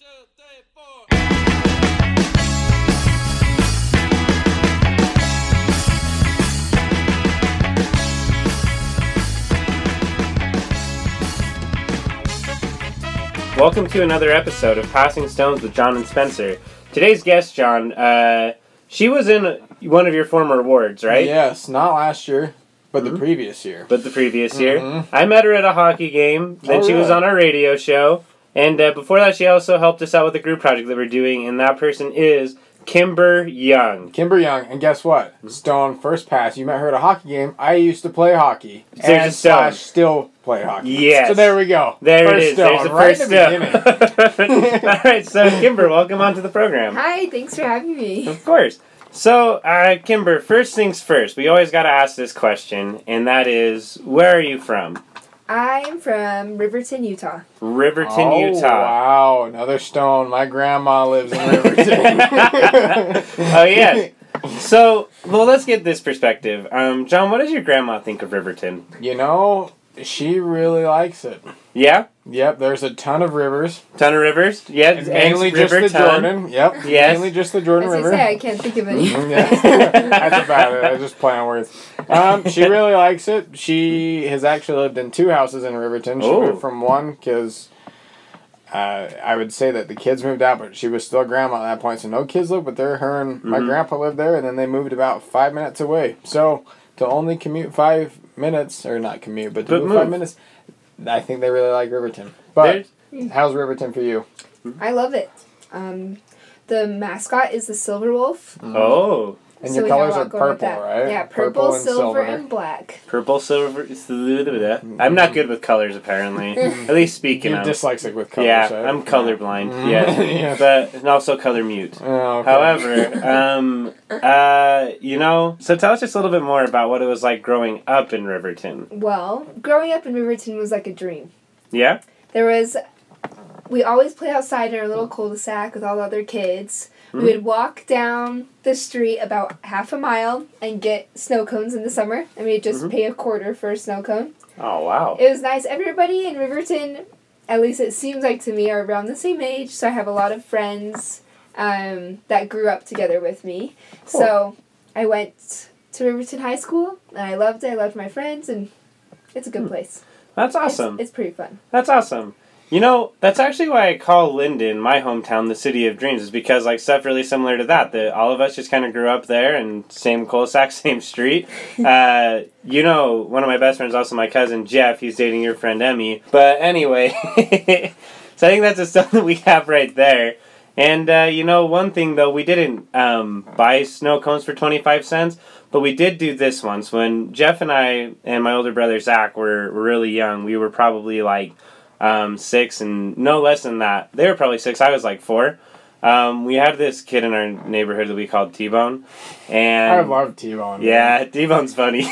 two, three, four. Welcome to another episode of Passing Stones with John and Spencer. Today's guest, John, uh, she was in one of your former awards, right? Yes, not last year, but Mhm. the previous year. But the previous year. Mhm. I met her at a hockey game. Then Oh, she was on our radio show. And uh, before that, she also helped us out with a group project that we're doing. And that person is Kimber Young. Kimber Young, and guess what? Mm-hmm. Stone first pass. You met her at a hockey game. I used to play hockey, So there's and a Stone. slash still play hockey. Yes. So there we go. There first it is. Stone, There's the right first at the step. beginning. All right, so Kimber, welcome onto the program. Hi, thanks for having me. Of course. So, uh, Kimber, first things first, we always got to ask this question, and that is, where are you from? I'm from Riverton, Utah. Riverton, oh, Utah. Wow, another Stone. My grandma lives in Riverton. Oh, yes. So, well, let's get this perspective. Um, John, what does your grandma think of Riverton? You know, she really likes it. Yeah? Yep, there's a ton of rivers. Ton of rivers? Yeah, It's mainly hence just the Riverton. Jordan. Yep. Yes. Mainly just the Jordan As I River. say, I can't think of any. Yeah. That's about it. I just play on words. Um, she really likes it. She has actually lived in two houses in Riverton. She Oh. moved from one because uh, I would say that the kids moved out, but she was still grandma at that point, so no kids lived with her. Her and my Mhm. grandpa lived there, and then they moved about five minutes away. So to only commute five minutes, or not commute, but to But move, move. five minutes, I think they really like Riverton. But There's- how's Riverton for you? I love it. Um, the mascot is the silver wolf. Oh, And so your we have a colors are purple, right? Yeah, purple, silver, and black. purple, silver. I'm not good with colors, apparently. At least speaking You're of. dyslexic with colors, yeah, right? I'm colorblind. Mhm. Yeah. Yeah. But and also color mute. Oh, okay. However, um, uh, you know, so tell us just a little bit more about what it was like growing up in Riverton. Well, growing up in Riverton was like a dream. Yeah? There was, we always played outside in our little cul-de-sac with all the other kids. Mhm. We would walk down the street about half a mile and get snow cones in the summer, and we'd just Mhm. pay a quarter for a snow cone. Oh, wow. It was nice. Everybody in Riverton, at least it seems like to me, are around the same age. So I have a lot of friends um, that grew up together with me. So I went to Riverton High School and I loved it. I loved my friends and it's a good place. That's It's- awesome. It's, pretty fun. That's awesome. You know, that's actually why I call Lindon, my hometown, the city of dreams, is because like stuff really similar to that. That all of us just kind of grew up there and same cul-de-sac, same street. uh, you know, one of my best friends, also my cousin Jeff. He's dating your friend Emmy. But anyway, so I think that's the stuff that we have right there. And uh, you know, one thing though, we didn't um, buy snow cones for twenty five cents, but we did do this once when Jeff and I and my older brother Zach were, were really young. We were probably like um, six and no less than that. They were probably six. I was like four. Um, we had this kid in our neighborhood that we called T Bone, and I love T-Bone. yeah, T Bone's funny,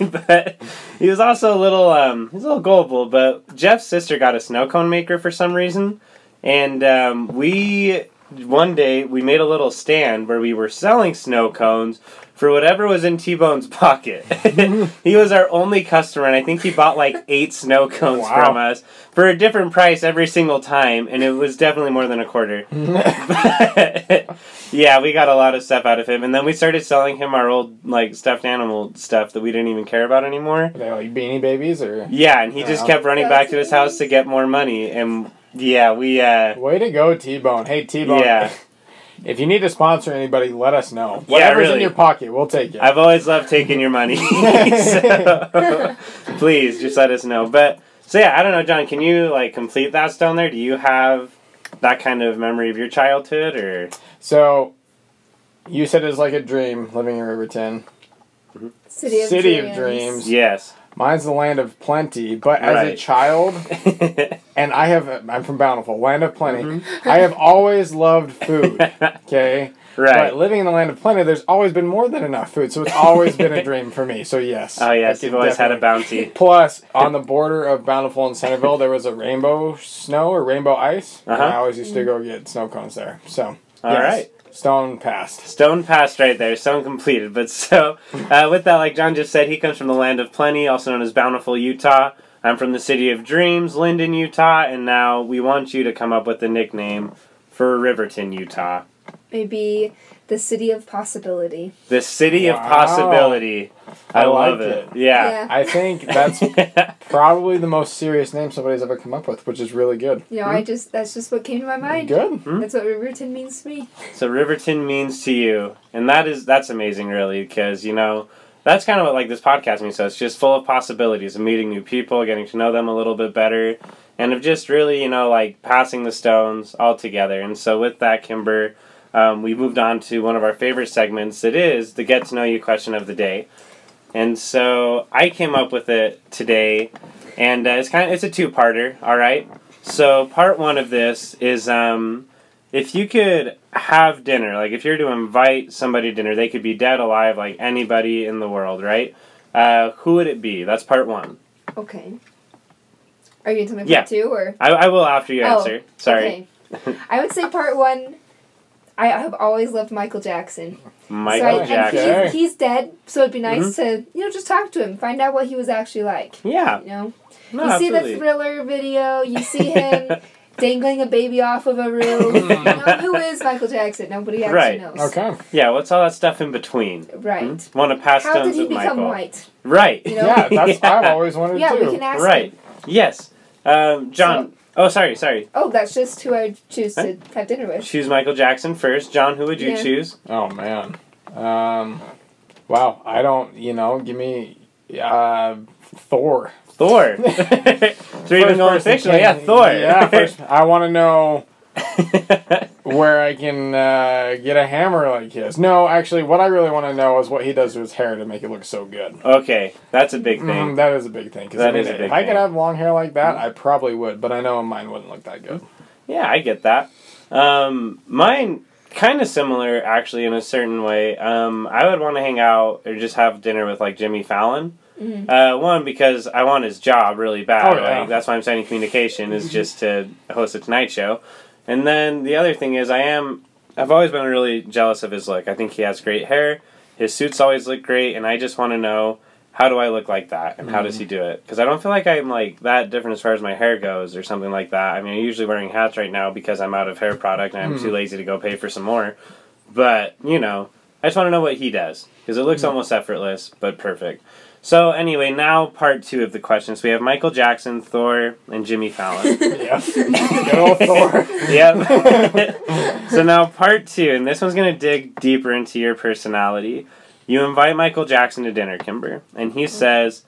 but he was also a little um, he's a little gullible. But Jeff's sister got a snow cone maker for some reason, and um, we one day we made a little stand where we were selling snow cones for whatever was in T Bone's pocket. he was our only customer, and I think he bought like eight snow cones Wow. from us for a different price every single time, and it was definitely more than a quarter. But, yeah, we got a lot of stuff out of him, and then we started selling him our old like stuffed animal stuff that we didn't even care about anymore. Are they like Beanie Babies or? Yeah, and he just kept running back to his house to get more money, and yeah, we uh, Way to go, T-Bone. Hey, T-Bone. yeah, If you need to sponsor anybody, let us know. Whatever's really. in your pocket, we'll take it. I've always loved taking your money, so please just let us know. But so yeah, I don't know, John. Can you like complete that stone there? Do you have that kind of memory of your childhood, or so, you said it's like a dream living in Riverton. City of City Dreams. of Dreams. yes? Mine's the land of plenty, but as a child, and I have, I'm from Bountiful, land of plenty. Mm-hmm. I have always loved food. Okay. right. But living in the land of plenty, there's always been more than enough food, so it's always been a dream for me. So yes. Oh yes, you've always had a bounty. Plus, on the border of Bountiful and Centerville, there was a rainbow snow or rainbow ice. and Uh-huh. I always used to go get snow cones there. So, All yes, right. Stone passed. Stone passed right there, stone completed. But so, uh, with that, like John just said, he comes from the land of plenty, also known as Bountiful, Utah. I'm from the city of dreams, Lindon, Utah, and now we want you to come up with a nickname for Riverton, Utah. Maybe the city of possibility. The city of possibility. I, I love like it. it. Yeah. I think that's probably the most serious name somebody's ever come up with, which is really good. You know, I just that's just what came to my mind. Good. Hmm? That's what Riverton means to me. so Riverton means to you, and that is that's amazing, really, because you know that's kind of what like this podcast means. So it's just full of possibilities of meeting new people, getting to know them a little bit better, and of just really you know like passing the stones all together. And so with that, Kimber, um, we moved on to one of our favorite segments. It is the get to know you question of the day, and so I came up with it today, and uh, it's kind of it's a two parter. All right. So part one of this is um, if you could have dinner, like if you're to invite somebody to dinner, they could be dead, alive, like anybody in the world, right? Uh, who would it be? That's part one. Okay. Are you tell me Yeah. part two or? I, I will after you Oh, answer. Sorry. Okay. I would say part one. I have always loved Michael Jackson. Michael so I, Jackson. And he's, he's dead, so it'd be nice Mm-hmm. to you know just talk to him, find out what he was actually like. Yeah. You know, No, you see the thriller video, you see him dangling a baby off of a roof. you know, who is Michael Jackson? Nobody actually Right. knows. Okay. yeah, what's all that stuff in between? Right. Want to pass How did he with become Michael? white? Right. You know? Yeah, that's I've always wanted Yeah, to. we can ask Right. him. Yes. Um, John. Oh, sorry, sorry. Oh, that's just who I choose to have dinner with. Choose Michael Jackson first. John, who would you Yeah. choose? Oh man. Um, wow. I don't. You know. Give me. Uh, Thor. Thor. so we're even First going person fictional. king. Yeah, Thor. Yeah. First, I want to know where I can uh, get a hammer like his. No, actually, what I really want to know is what he does to his hair to make it look so good. okay, that's a big thing. Mm, that is a big thing. 'cause, That I mean, is a big if I could have long hair like that, I probably would. But I know mine wouldn't look that good. Yeah, I get that. Um, mine kind of similar actually in a certain way. Um, I would want to hang out or just have dinner with like Jimmy Fallon. Mhm. Uh, one because I want his job really bad. Oh, yeah. Like that's why I'm studying communication is just to host a Tonight Show. And then the other thing is I am I've always been really jealous of his look. I think he has great hair. His suits always look great, and I just want to know how do I look like that, and how does he mm-hmm. do it? Because I don't feel like I'm like that different as far as my hair goes, or something like that. I mean, I'm usually wearing hats right now because I'm out of hair product and I'm too mm-hmm. lazy to go pay for some more. But you know, I just want to know what he does because it looks mm-hmm. almost effortless, but perfect. So anyway, now part two of the questions. We have Michael Jackson, Thor, and Jimmy Fallon. Yeah. Good old Thor. yep. so now part two, and this one's gonna dig deeper into your personality. You invite Michael Jackson to dinner, Kimber, and he mm-hmm. says,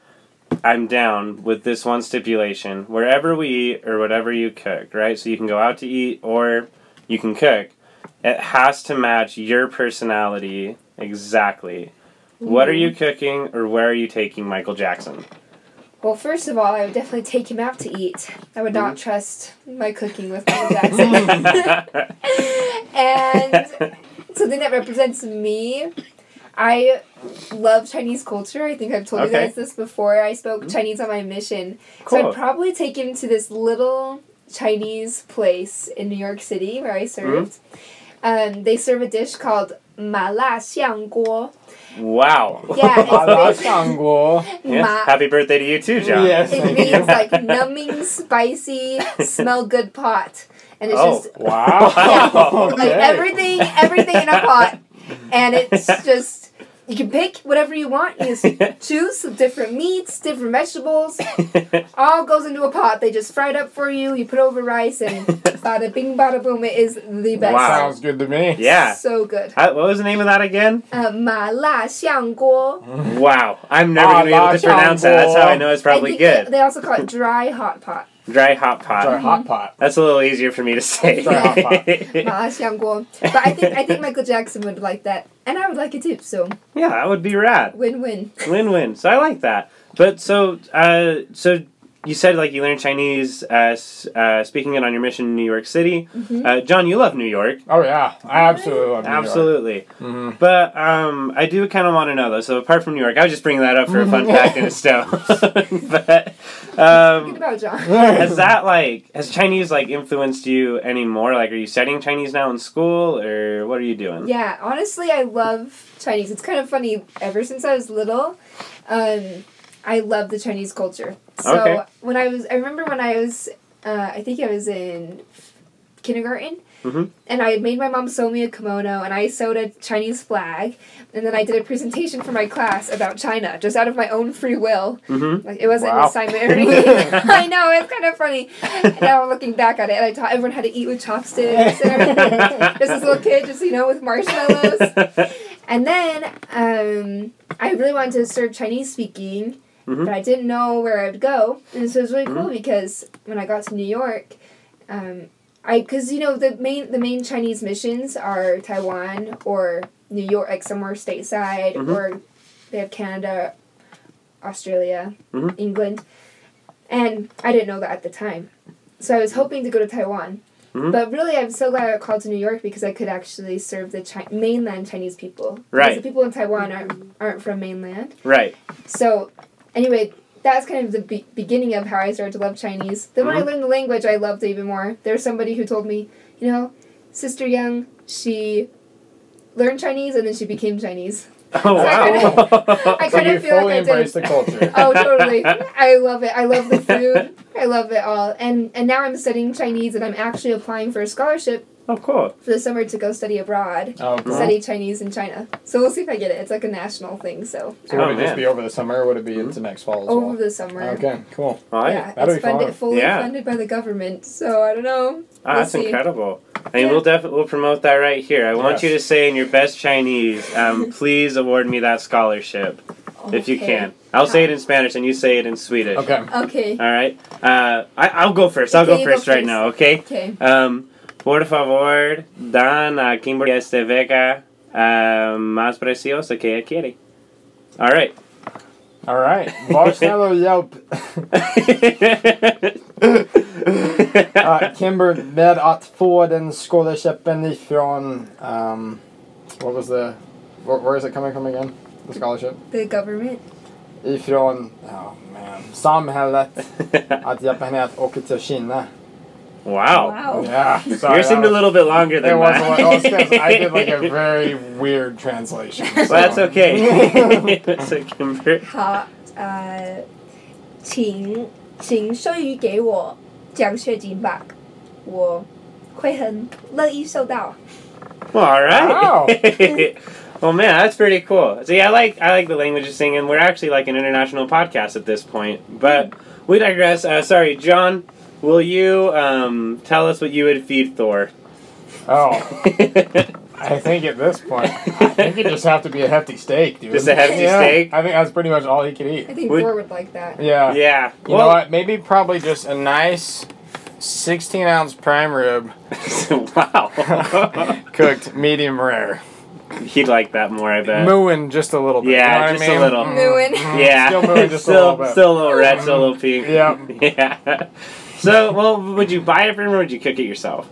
"I'm down with this one stipulation: wherever we eat or whatever you cook, right? So you can go out to eat or you can cook. It has to match your personality exactly." What are you cooking, or where are you taking Michael Jackson? Well, first of all, I would definitely take him out to eat. I would not trust my cooking with Michael Jackson. and something that represents me. I love Chinese culture. I think I've told you Okay. Mm-hmm. guys this before. I spoke Chinese on my mission. So I'd probably take him to this little Chinese place in New York City where I served. Mm-hmm. Um, they serve a dish called ma la wow. Yeah, it's. Yes. Happy birthday to you too, John. Yes. It means like numbing, spicy, smell good pot, and it's Oh. just Wow. Yeah. Okay. like everything, everything in a pot, and it's just you can pick whatever you want. You choose different meats, different vegetables. All goes into a pot. They just fry it up for you. You put over rice, and bada bing, bada boom. It is the best. Wow, sounds good to me. Yeah, so good. What was the name of that again? Uh, ma la xiang guo. Wow, I'm never gonna be able to pronounce that. That's how I know it's probably good. They also call it dry hot pot. Dry hot pot. Dry hot mm-hmm. pot. That's a little easier for me to say. Dry hot pot. Ah, but I think I think Michael Jackson would like that, and I would like it too. So yeah, that would be rad. Win win. Win win. So I like that. But so uh, so you said like you learned Chinese, uh, uh, speaking it on your mission in New York City. Mm-hmm. Uh, John, you love New York. Oh yeah, I absolutely love New York. Absolutely. hmm But um, I do kind of want to know though. So apart from New York, I was just bringing that up for a fun fact in a stone. but Think um, about John. has that like has Chinese like influenced you anymore? Like, are you studying Chinese now in school, or what are you doing? Yeah, honestly, I love Chinese. It's kind of funny. Ever since I was little, um, I love the Chinese culture. So Okay. when I was, I remember when I was, uh, I think I was in kindergarten, Mhm. and I made my mom sew me a kimono, and I sewed a Chinese flag, and then I did a presentation for my class about China, just out of my own free will. Mm-hmm. Like it wasn't Wow. an assignment or anything. I know it's kind of funny. now I'm looking back at it, and I taught everyone how to eat with chopsticks and everything. just this little kid, just you know, with marshmallows. And then um, I really wanted to serve Chinese speaking, Mhm. but I didn't know where I would go. And so it was really cool Mhm. because when I got to New York, um, I because you know the main the main Chinese missions are Taiwan or New York, like somewhere stateside, Mhm. or they have Canada, Australia, Mhm. England, and I didn't know that at the time. So I was hoping to go to Taiwan. Mhm. But really, I'm so glad I got called to New York because I could actually serve the Chi- mainland Chinese people. Right. Because the people in Taiwan aren't, aren't from mainland. right. So, anyway, that's kind of the be- beginning of how I started to love Chinese. Then when I Mhm. learned the language, I loved it even more. There was somebody who told me, you know, Sister Young, she learned Chinese and then she became Chinese. Oh wow. I So kind you of feel like I embrace did. the culture. Oh, totally. I love it. I love the food. I love it all. And and now I'm studying Chinese and I'm actually applying for a scholarship oh cool. for the summer to go study abroad. Oh, cool. Study Chinese in China. So we'll see if I get it. It's like a national thing, so So would Oh, it just be over the summer, or would it be into next fall as over well? the summer. Okay, cool. All right. Yeah, That'll it's funded fully Yeah. funded by the government. So I don't know. Oh, that's We'll see. incredible. I mean, Yeah. we'll definitely we'll promote that right here. I want Yes. you to say in your best Chinese, um, please award me that scholarship if you can. I'll say it in Spanish and you say it in Swedish. Okay. Okay. All right. Uh, I, I'll go first. I'll Okay, go you go first right now. Okay. Okay. Um, por favor, dan a Kimberly esta beca uh, más preciosa que ella quiere. All right. All right. Var snäll och hjälp uh, Kimber med att få den scholarshipen ifrån... Um, what was the... Where, where is it coming from again? The scholarship? The government. Ifrån... Oh man. Samhället. Att hjälpa henne att åka till Kina. wow. Wow. Yeah. Sorry, Yours seemed that a little bit longer It than was, mine. a lot- it was 'cause I did like a very weird translation. well, that's so- okay. so, Kimber. 好，呃，请请授予给我奖学金吧，我会很乐意收到。 Well, all right. Wow. well, man, that's pretty cool. See, I like I like the language thing, and we're actually like an international podcast at this point. But we digress. Uh, sorry, John. Will you um, tell us what you would feed Thor? Oh, I think at this point, I think it just have to be a hefty steak, dude. Just a hefty Yeah, steak? I think that's pretty much all he could eat. I think Would- Thor would like that. Yeah. yeah. You know what? Maybe probably just a nice 16 ounce prime rib, wow. cooked medium rare. He'd like that more, I bet. Mooing just a little bit. Yeah, you know just I a mean? little. Mm, Mooing. mm, yeah. Still mooing just still, a little bit. Still a little red, still a little pink. Yep. Yeah. So, well, would you buy it for him or would you cook it yourself?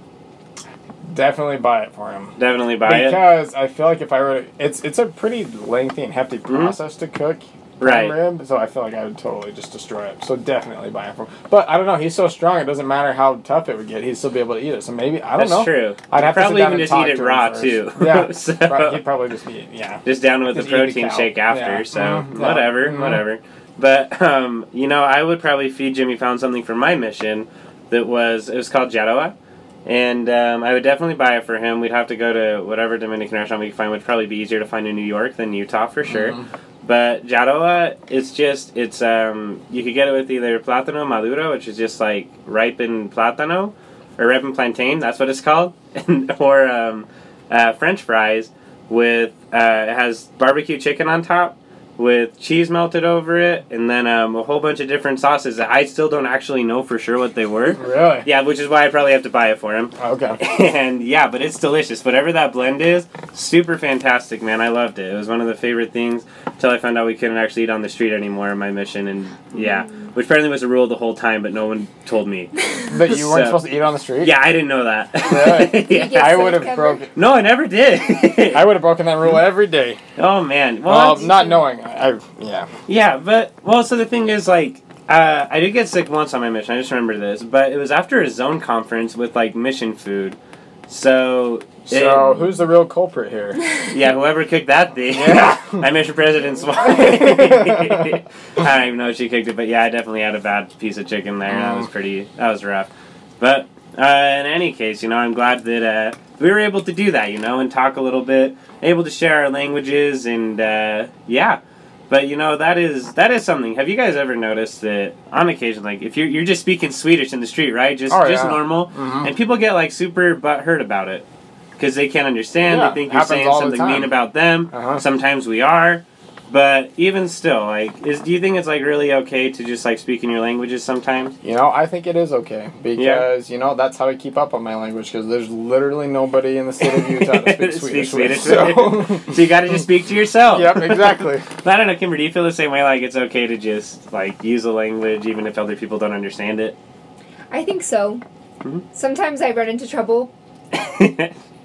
Definitely buy it for him. Definitely buy it. because I feel like if I were to, it's it's a pretty lengthy and hefty process to cook Mm-hmm. Right. rib, so I feel like I would totally just destroy it. So definitely buy it from. But I don't know. He's so strong. It doesn't matter how tough it would get. He'd still be able to eat it. So maybe I don't know. That's know. true. I'd have to probably down even just eat it to raw too. Yeah. so, he'd probably just eat. Yeah. just down with Just the protein shake after. Yeah. So Mhm. Yeah. whatever, Mhm. whatever. But um, you know, I would probably feed Jimmy Fallon something for my mission that was it was called Yaroa. And um, I would definitely buy it for him. We'd have to go to whatever Dominican restaurant we could find. Would probably be easier to find in New York than Utah for sure. Mhm. But Yaroa, it's just it's um you could get it with either plátano maduro, which is just like ripened plátano, or ripened plantain. That's what it's called, and, or um, uh, French fries with uh, it has barbecue chicken on top with cheese melted over it, and then um, a whole bunch of different sauces that I still don't actually know for sure what they were. Really? Yeah, which is why I probably have to buy it for him. Okay. and yeah, but it's delicious. Whatever that blend is, super fantastic, man. I loved it. It was one of the favorite things until I found out we couldn't actually eat on the street anymore in my mission. And yeah, which apparently was a rule the whole time, but no one told me. But you weren't So- supposed to eat on the street. Yeah, I didn't know that. Really? yeah. I would have broken. No, I never did. I would have broken that rule every day. oh man. Well, Well, not knowing. I, I yeah. Yeah, but well, so the thing is, like, uh, I did get sick once on my mission. I just remember this, but it was after a zone conference with like mission food, So. So it- who's the real culprit here? Yeah, whoever cooked that thing. Yeah. I your president's wife. I don't even know if she cooked it, but yeah, I definitely had a bad piece of chicken there. That was Mm. pretty. That was rough. But uh, in any case, you know, I'm glad that uh, we were able to do that. You know, and talk a little bit, able to share our languages, and uh, yeah. But you know that is that is something. Have you guys ever noticed that on occasion, like if you're you're just speaking Swedish in the street, right? Just Oh, just yeah. normal, Mhm. and people get like super butthurt about it because they can't understand. Yeah, they think you're saying something mean about them. Uh-huh. Sometimes we are, but even still, like, is do you think it's like really okay to just like speak in your languages sometimes? You know, I think it is okay because you know that's how I keep up on my language because there's literally nobody in the state of Utah to speak Speak Swedish. Swedish. so. So you got to just speak to yourself. yep, exactly. I don't know, Kimber. Do you feel the same way? Like it's okay to just like use a language even if other people don't understand it. I think so. Mhm. Sometimes I run into trouble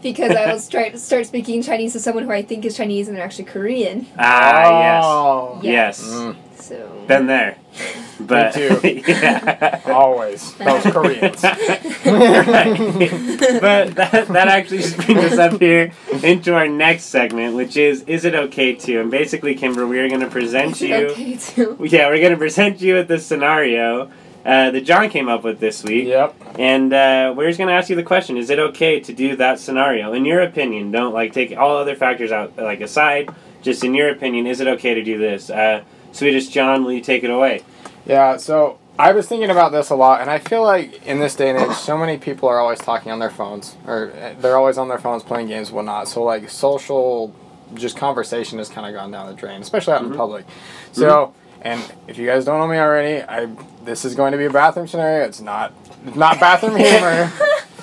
because I will start start speaking Chinese to someone who I think is Chinese and they're actually Korean. ah, Oh. Yes, yes. Mm, So Been there. But too. yeah. always. Those Koreans. Right. but that, that actually brings us up here into our next segment, which is Is It Okay To? And basically, Kimber, we are going to present is it you. okay too? Yeah, we're going to present you with this scenario uh, that John came up with this week. Yep. And uh, we're just going to ask you the question Is it okay to do that scenario? In your opinion, don't like take all other factors out like aside. Just in your opinion, is it okay to do this? Uh, Swedish John, will you take it away? Yeah, so I was thinking about this a lot, and I feel like in this day and age, so many people are always talking on their phones, or uh, they're always on their phones playing games and whatnot. So, like, social, just conversation has kind of gone down the drain, especially out Mhm. in public. So, and if you guys don't know me already, I this is going to be a bathroom scenario. It's not, it's not bathroom humor.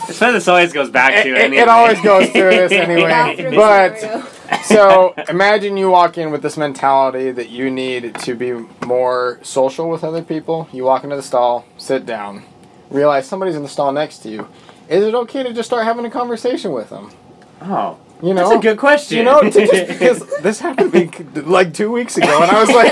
It's what this always goes back to. it- it anyway. always goes through this anyway. But- scenario. so imagine you walk in with this mentality that you need to be more social with other people. You walk into the stall, sit down, realize somebody's in the stall next to you. Is it okay to just start having a conversation with them? Oh, You know, that's a good question. you know, to just, because this happened to me like two weeks ago, and I was like,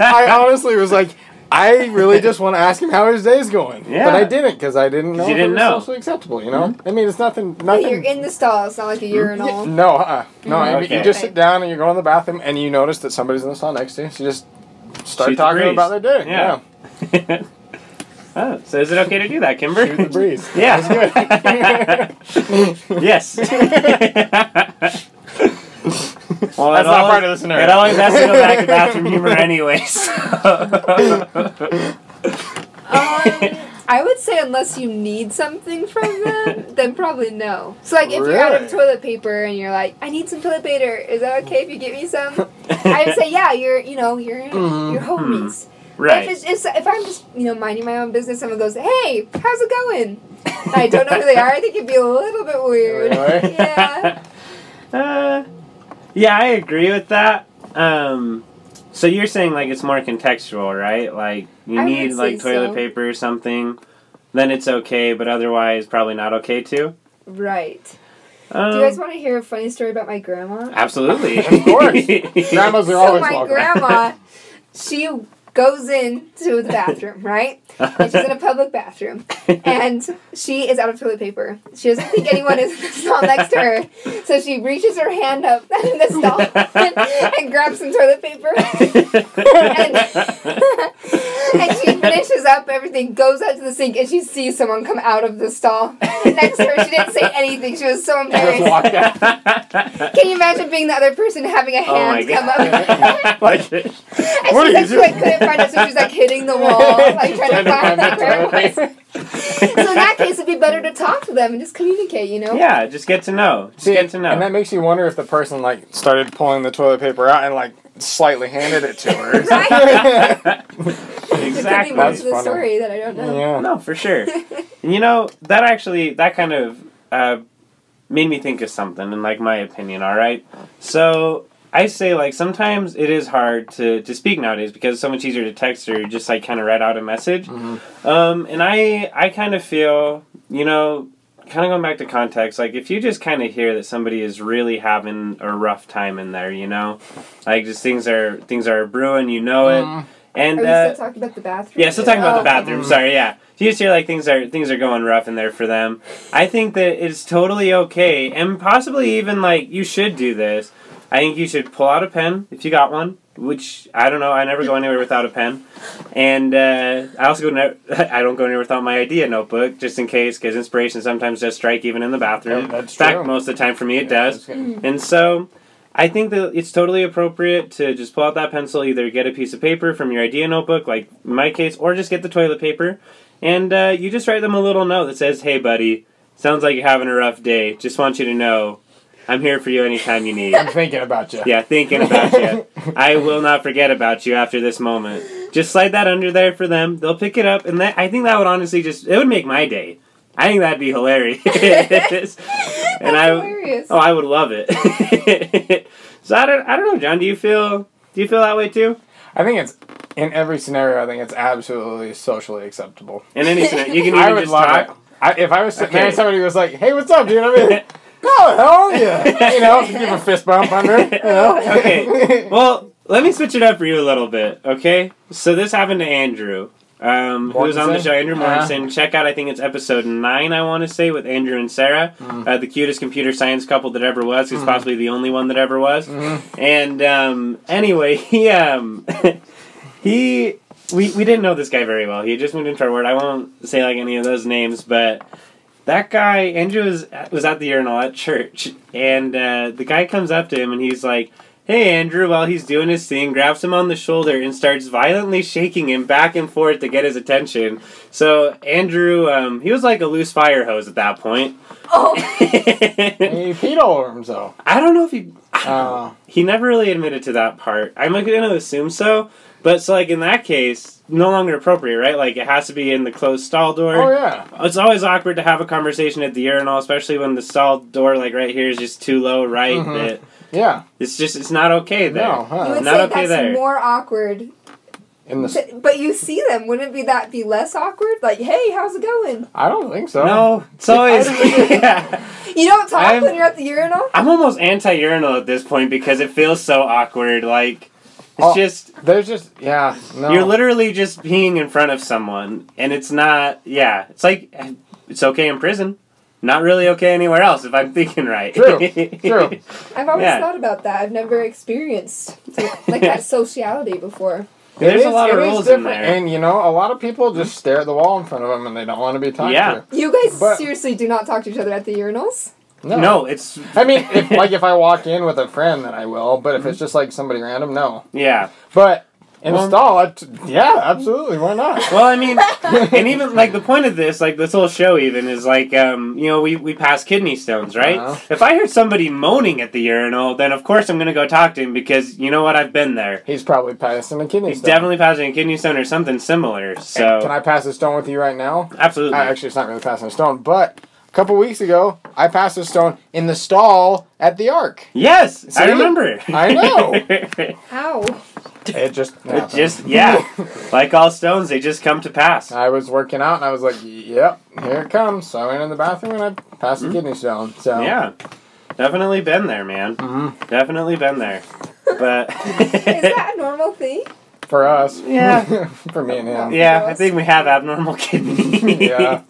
I honestly was like. I really just want to ask him how his day's going, Yeah. but I didn't because I didn't know you if didn't it was know. Mm-hmm. socially acceptable. You know, I mean, it's nothing. But Nothing. you're in the stall. It's not like a urinal. No, uh, no. I mean, Okay. you just sit down and you go in the bathroom and you notice that somebody's in the stall next to you. So you just start Shoot talking about their day. Yeah. Yeah, oh, so is it okay to do that, Kimber? shoot the breeze. Yeah. Yes. well, That's not always, part of the scenario. It always has to go back to bathroom humor anyways. So. Um, I would say unless you need something from them, then probably no. So like if you're out of toilet paper and you're like, I need some toilet paper. Is that okay if you get me some? I would say yeah. You're you know you're Mhm. you're homies. But right. If, it's, if, if I'm just you know minding my own business, someone goes, Hey, how's it going? And I don't know who they are. I think it'd be a little bit weird. Yeah. Uh, yeah, I agree with that. Um, so you're saying like it's more contextual, right? Like you I need like toilet so. paper or something, then it's okay, but otherwise probably not okay too. Right. Um, Do you guys want to hear a funny story about my grandma? Absolutely. Of course. Grandmas are so always my welcome. grandma, she goes into the bathroom, right? And she's in a public bathroom, and she is out of toilet paper. She doesn't think anyone is in the stall next to her, so she reaches her hand up in the stall and, and grabs some toilet paper. and, and she finishes up everything, goes out to the sink, and she sees someone come out of the stall next to her. She didn't say anything. She was so embarrassed. Can you imagine being the other person having a oh hand come up? Like, And What she are said you she like find it, so she's like hitting the wall, like trying to find out where it was. So in that case, it'd be better to talk to them and just communicate, you know? yeah, just get to know. Just See, get to know. And that makes you wonder if the person like started pulling the toilet paper out and like slightly handed it to her. Right. There could be exactly. That's the funny. story that I don't know. yeah. No, for sure. And you know, that actually, that kind of uh, made me think of something, in like my opinion, alright? So, I say, like, sometimes it is hard to, to speak nowadays because it's so much easier to text or just, like, kind of write out a message. Mhm. Um, and I, I kind of feel, you know, kind of going back to context, like, if you just kind of hear that somebody is really having a rough time in there, you know? Like, just things are, things are brewing, you know it Mm. And Are we uh, still talking about the bathroom? yeah, still talking about Oh, the bathroom. okay. Sorry, yeah. So you just hear like things are things are going rough in there for them. I think that it's totally okay, and possibly even like you should do this. I think you should pull out a pen if you got one. Which I don't know. I never go anywhere without a pen, and uh, I also go. Ne- I don't go anywhere without my idea notebook, just in case, because inspiration sometimes does strike even in the bathroom. That's in fact, true. most of the time for me it Yeah, does. And so I think that it's totally appropriate to just pull out that pencil, either get a piece of paper from your idea notebook, like in my case, or just get the toilet paper, and uh, you just write them a little note that says, "Hey, buddy, sounds like you're having a rough day. Just want you to know, I'm here for you anytime you need." I'm thinking about you. Yeah, thinking about you. I will not forget about you after this moment. Just slide that under there for them. They'll pick it up, and that I think that would honestly just it would make my day. I think that'd be hilarious. and I hilarious. oh I would love it. so I don't I don't know, John. Do you feel do you feel that way too? I think it's in every scenario. I think it's absolutely socially acceptable. In any scenario, you can even I would just love talk. it. I, if I was sitting there and somebody was like, "Hey, what's up, dude?" Be like, "Oh, hell yeah!" You know, give a fist bump under. You know? Okay. Well, let me switch it up for you a little bit, okay? So this happened to Andrew, um, who was on the show. Andrew Uh-huh. Check out, I think it's episode nine. I want to say with Andrew and Sarah, Mm. uh, the cutest computer science couple that ever was. He's possibly the only one that ever was. Mhm. And um, anyway, he um, he we we didn't know this guy very well. He just moved into our ward. I won't say like any of those names, but that guy Andrew was was at the urinal at church, and uh, the guy comes up to him and he's like. Hey Andrew, while he's doing his thing, grabs him on the shoulder and starts violently shaking him back and forth to get his attention. So Andrew, um, he was like a loose fire hose at that point. Oh, He peed all over himself. I don't know if he. Uh, He never really admitted to that part. I'm going to assume so. But so, like in that case, no longer appropriate, right? Like it has to be in the closed stall door. oh yeah. It's always awkward to have a conversation at the urinal, especially when the stall door, like right here, is just too low, right? Mhm. That Yeah. it's just it's not okay there. No, You huh? would Not say okay that's there. more awkward, In the. Th- but you see them. Wouldn't it be that be less awkward? Like, hey, how's it going? I don't think so. No, it's always. yeah. You don't talk I'm- when you're at the urinal. I'm almost anti-urinal at this point because it feels so awkward. Like it's Oh. just There's just yeah. No. You're literally just peeing in front of someone, and it's not. Yeah, it's like it's okay in prison, not really okay anywhere else. If I'm thinking right. True, true. I've always Yeah. thought about that. I've never experienced like that sociality before. There's It a lot of rules in there. And you know, a lot of people just stare at the wall in front of them and they don't want to be talked Yeah. You guys But- seriously do not talk to each other at the urinals? No. No, it's I mean, if, like if I walk in with a friend, then I will. But if it's just like somebody random, no. yeah. But install Well- a yeah, absolutely. Why not? Well, I mean, and even like the point of this, like this whole show, even is like, um, you know, we we pass kidney stones, right? Uh-huh. If I hear somebody moaning at the urinal, then of course I'm gonna go talk to him because you know what, I've been there. He's probably passing a kidney He's stone. definitely passing a kidney stone or something similar. So Can I pass a stone with you right now? absolutely. Uh, actually, it's not really passing a stone, but couple weeks ago, I passed a stone in the stall at the Ark. Yes, I See? remember. I know. How? It just it just yeah, like all stones, they just come to pass. I was working out and I was like, "Yep, here it comes." So I went in the bathroom and I passed a kidney stone. So Mm-hmm. Yeah, definitely been there, man. Mhm. Definitely been there. But Is that a normal thing? for us, Yeah. for me and him, yeah, I think we have abnormal kidneys. Yeah.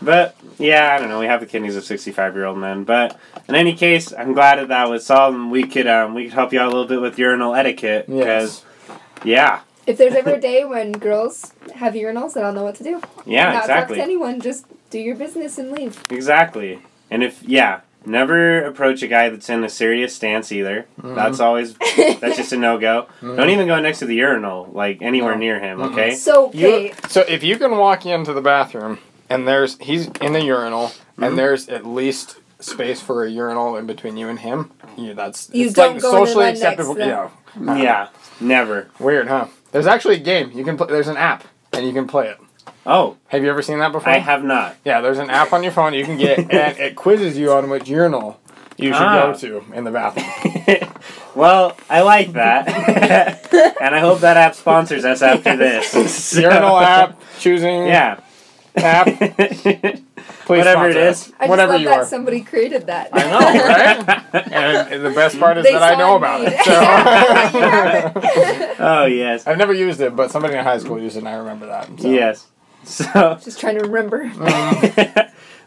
But yeah, I don't know. We have the kidneys of sixty-five-year-old men. But in any case, I'm glad that that was solved, and we could um, we could help you out a little bit with urinal etiquette. Because yes, yeah, If there's ever a day when girls have urinals, then I'll know what to do. yeah, not talk exactly. to anyone. Just do your business and leave. Exactly. And if yeah, never approach a guy that's in a serious stance either. Mm-hmm. That's always that's just a no go. Don't even go next to the urinal, like anywhere No. near him. Mm-mm. Okay. So, You- okay, So if you can walk into the bathroom and there's he's in the urinal Mhm. and there's at least space for a urinal in between you and him, you that's You it's don't like go in the socially next acceptable. to them. Yeah, Yeah. Never. weird, huh? There's actually a game you can play. There's an app and you can play it. Oh, Have you ever seen that before? I have not. Yeah, there's an app on your phone you can get, and it quizzes you on which urinal you should Ah. go to in the bathroom. well, I like that, and I hope that app sponsors us after this. So- Urinal app, choosing Yeah. App. Please whatever it sponsor is. I just Whatever love you that are. somebody created that. I know, right? and the best part is They that I know a about need. it. So. Oh yes, I've never used it, but somebody in high school used it, and I remember that. So. yes. So, Just trying to remember.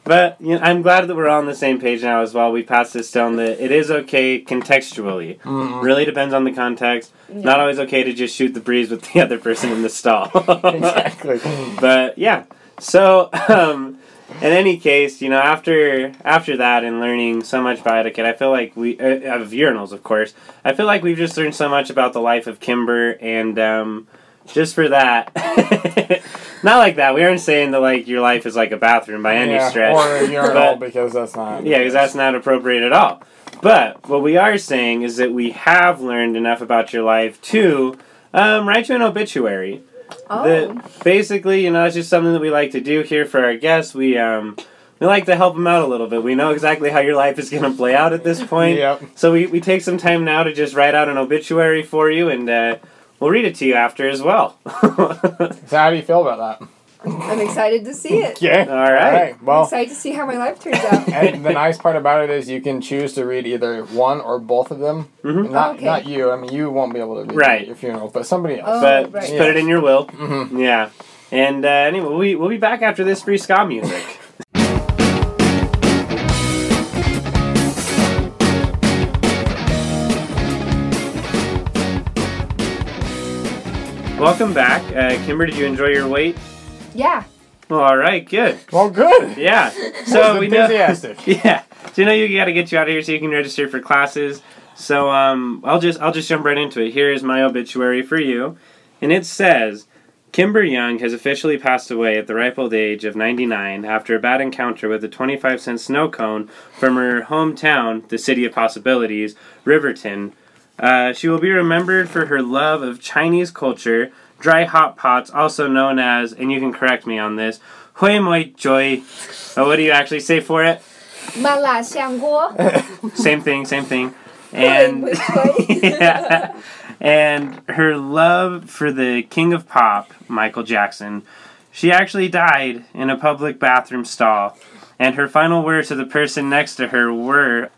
but you know, I'm glad that we're all on the same page now as well. We passed this stone that it is okay contextually. Mhm. Really depends on the context. Not always okay to just shoot the breeze with the other person in the stall. exactly. but yeah so um in any case you know after after that and learning so much about etiquette i feel like we uh, of urinals of course i feel like we've just learned so much about the life of kimber and um just for that not like that we aren't saying that like your life is like a bathroom by any yeah, stretch Or a urinal But- because that's not. yeah, because that's not appropriate at all. But what we are saying is that we have learned enough about your life to um, write you an obituary. Oh. That basically, you know, it's just something that we like to do here for our guests. We um, we like to help them out a little bit. We know exactly how your life is going to play out at this point. Yep. So we, we take some time now to just write out an obituary for you, and uh, we'll read it to you after as well. So how do you feel about that? I'm excited to see it. Okay. All right. I'm Well, excited to see how my life turns out. and the nice part about it is you can choose to read either one or both of them. Mhm. Not Okay. not you. I mean, you won't be able to read Right. your funeral, but somebody else. Oh, but right. just put it in your will. Mm-hmm. Yeah. And uh, anyway, we'll be, we'll be back after this free ska music. Welcome back. Uh, Kimber, did you enjoy your wait? Yeah. Well, all right, good. Well, good. Yeah. So So we know. Yeah. So you know you got to get you out of here so you can register for classes. So um, I'll just I'll just jump right into it. Here is my obituary for you, and it says. Kimber Young has officially passed away at the ripe old age of 99 after a bad encounter with a 25 cent snow cone from her hometown, the city of possibilities, Riverton. Uh, she will be remembered for her love of Chinese culture, dry hot pots, also known as, and you can correct me on this, hui moi joy. Oh, what do you actually say for it? 麻辣香锅， Same thing, same thing. And yeah. and her love for the king of pop, Michael Jackson. She actually died in a public bathroom stall. And her final words to the person next to her were,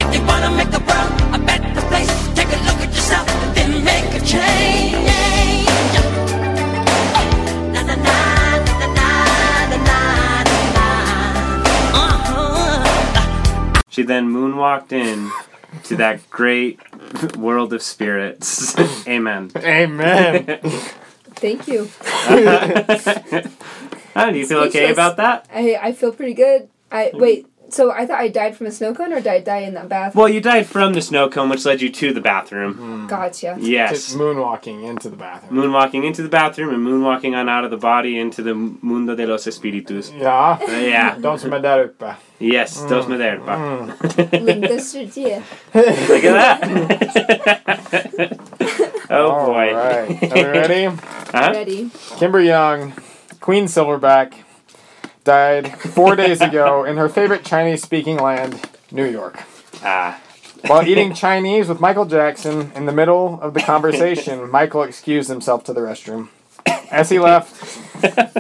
She then moonwalked in to that great world of spirits. Amen. Amen. Thank you. How do you feel okay Speechless. about that? I, I feel pretty good. I wait. So I thought I died from a snow cone, or did I die in that bath? Well, you died from the snow cone, which led you to the bathroom. Gotcha. Just Yes. moonwalking into the bathroom. Moonwalking into the bathroom and moonwalking on out of the body into the mundo de los espíritus. Yeah. Uh, yeah. Don't smell that up. Yes, dos maderba. Mm. 冷的世界。 Look at that. oh All boy. right. Are we ready? Huh? Ready? Kimber Young, Queen Silverback, died four days ago in her favorite Chinese speaking land, New York. Ah. While eating Chinese with Michael Jackson, in the middle of the conversation, Michael excused himself to the restroom. As he left,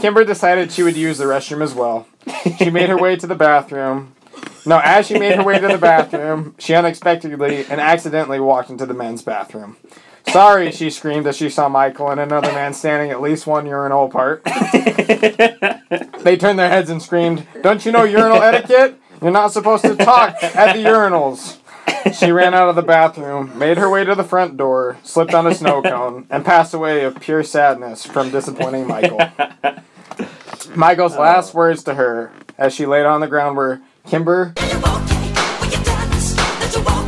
Kimber decided she would use the restroom as well. She made her way to the bathroom. No, as she made her way to the bathroom, she unexpectedly and accidentally walked into the men's bathroom. Sorry, she screamed as she saw Michael and another man standing at least one urinal apart. They turned their heads and screamed, Don't you know urinal etiquette? You're not supposed to talk at the urinals. She ran out of the bathroom, made her way to the front door, slipped on a snow cone, and passed away of pure sadness from disappointing Michael. Michael's oh. last words to her as she laid on the ground were, Kimber, Are you okay? Will you dance? That you okay?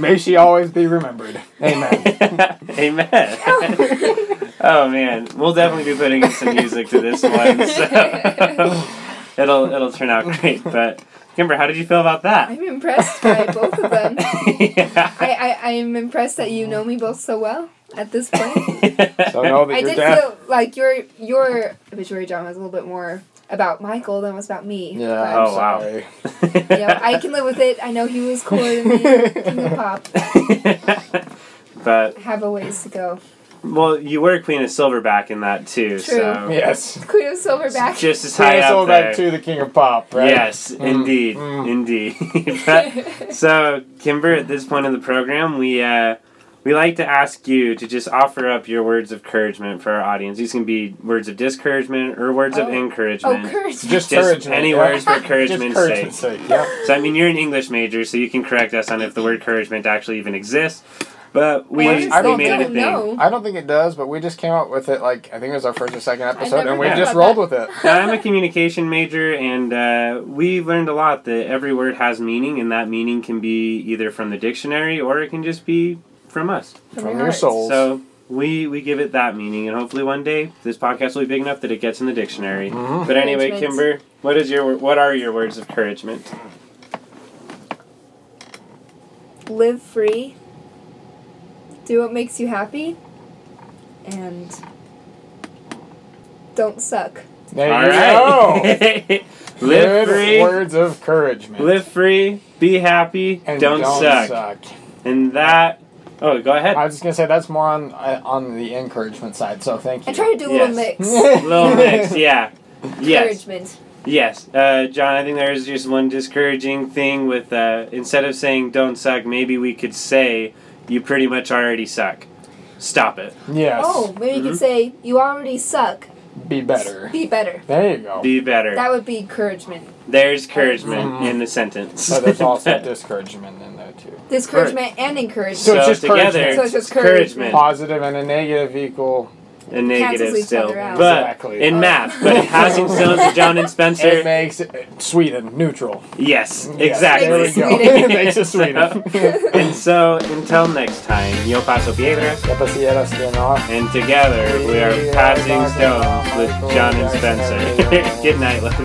may she always be remembered. Amen. Amen. oh man, we'll definitely be putting in some music to this one. So it'll it'll turn out great. But Kimber, how did you feel about that? I'm impressed by both of them. yeah. I, I I'm impressed that you know me both so well at this point. So know that I your did dad. feel like your your obituary drama was a little bit more about Michael than it was about me. Yeah, I'm Oh, wow. sorry. you know, I can live with it. I know he was cooler than me, king of pop. but I have a ways to go. Well, you were Queen of Silverback in that too, so Yes. Queen of Silverback. just as Queen high of Silverback to the King of Pop, right? Yes, indeed, mm. indeed. But- so, Kimber, at this point in the program, we uh, we like to ask you to just offer up your words of encouragement for our audience. These can be words of discouragement or words of Oh. oh, encouragement. courage. Just, Just encouragement. any yeah. words for Just encouragement's encouragement's sake. sake. Yep. So, I mean, you're an English major, so you can correct us on if the word encouragement actually even exists. But we, I don't made it a thing. know. I don't think it does, but we just came up with it like I think it was our first or second episode, and we just rolled that. with it. I'm a communication major, and uh, we learned a lot that every word has meaning, and that meaning can be either from the dictionary or it can just be from us. From your your souls. So we we give it that meaning, and hopefully one day this podcast will be big enough that it gets in the dictionary. Mhm. But anyway, Kimber, what is your what are your words of encouragement? Live free. Do what makes you happy. And don't suck. There All you go. Live Good free. words of encouragement. Live free. Be happy. and don't, suck. suck. And that. Oh, go ahead. I was just gonna say that's more on uh, on the encouragement side. So thank you. I try to do a little Yes. mix. Little mix. Yeah. Yes. Encouragement. Yes, uh, John. I think there's just one discouraging thing with uh, instead of saying "don't suck," maybe we could say "you pretty much already suck." Stop it. Yes. Oh, maybe you could say, you already suck. Be better. Be better. There you go. Be better. That would be encouragement. There's encouragement Mhm. in the sentence. But there's also discouragement in there too. Discouragement and encouragement. So it's just together, encouragement. So it's just encouragement. Positive and a negative equal a negative still, but exactly. in math, but it hasn't John and Spencer. It makes Sweden neutral. Yes, exactly. Yes, it makes it Sweden. and so, until next time, yo paso piedras, and together we are passing stones with John and Spencer. Good night, love.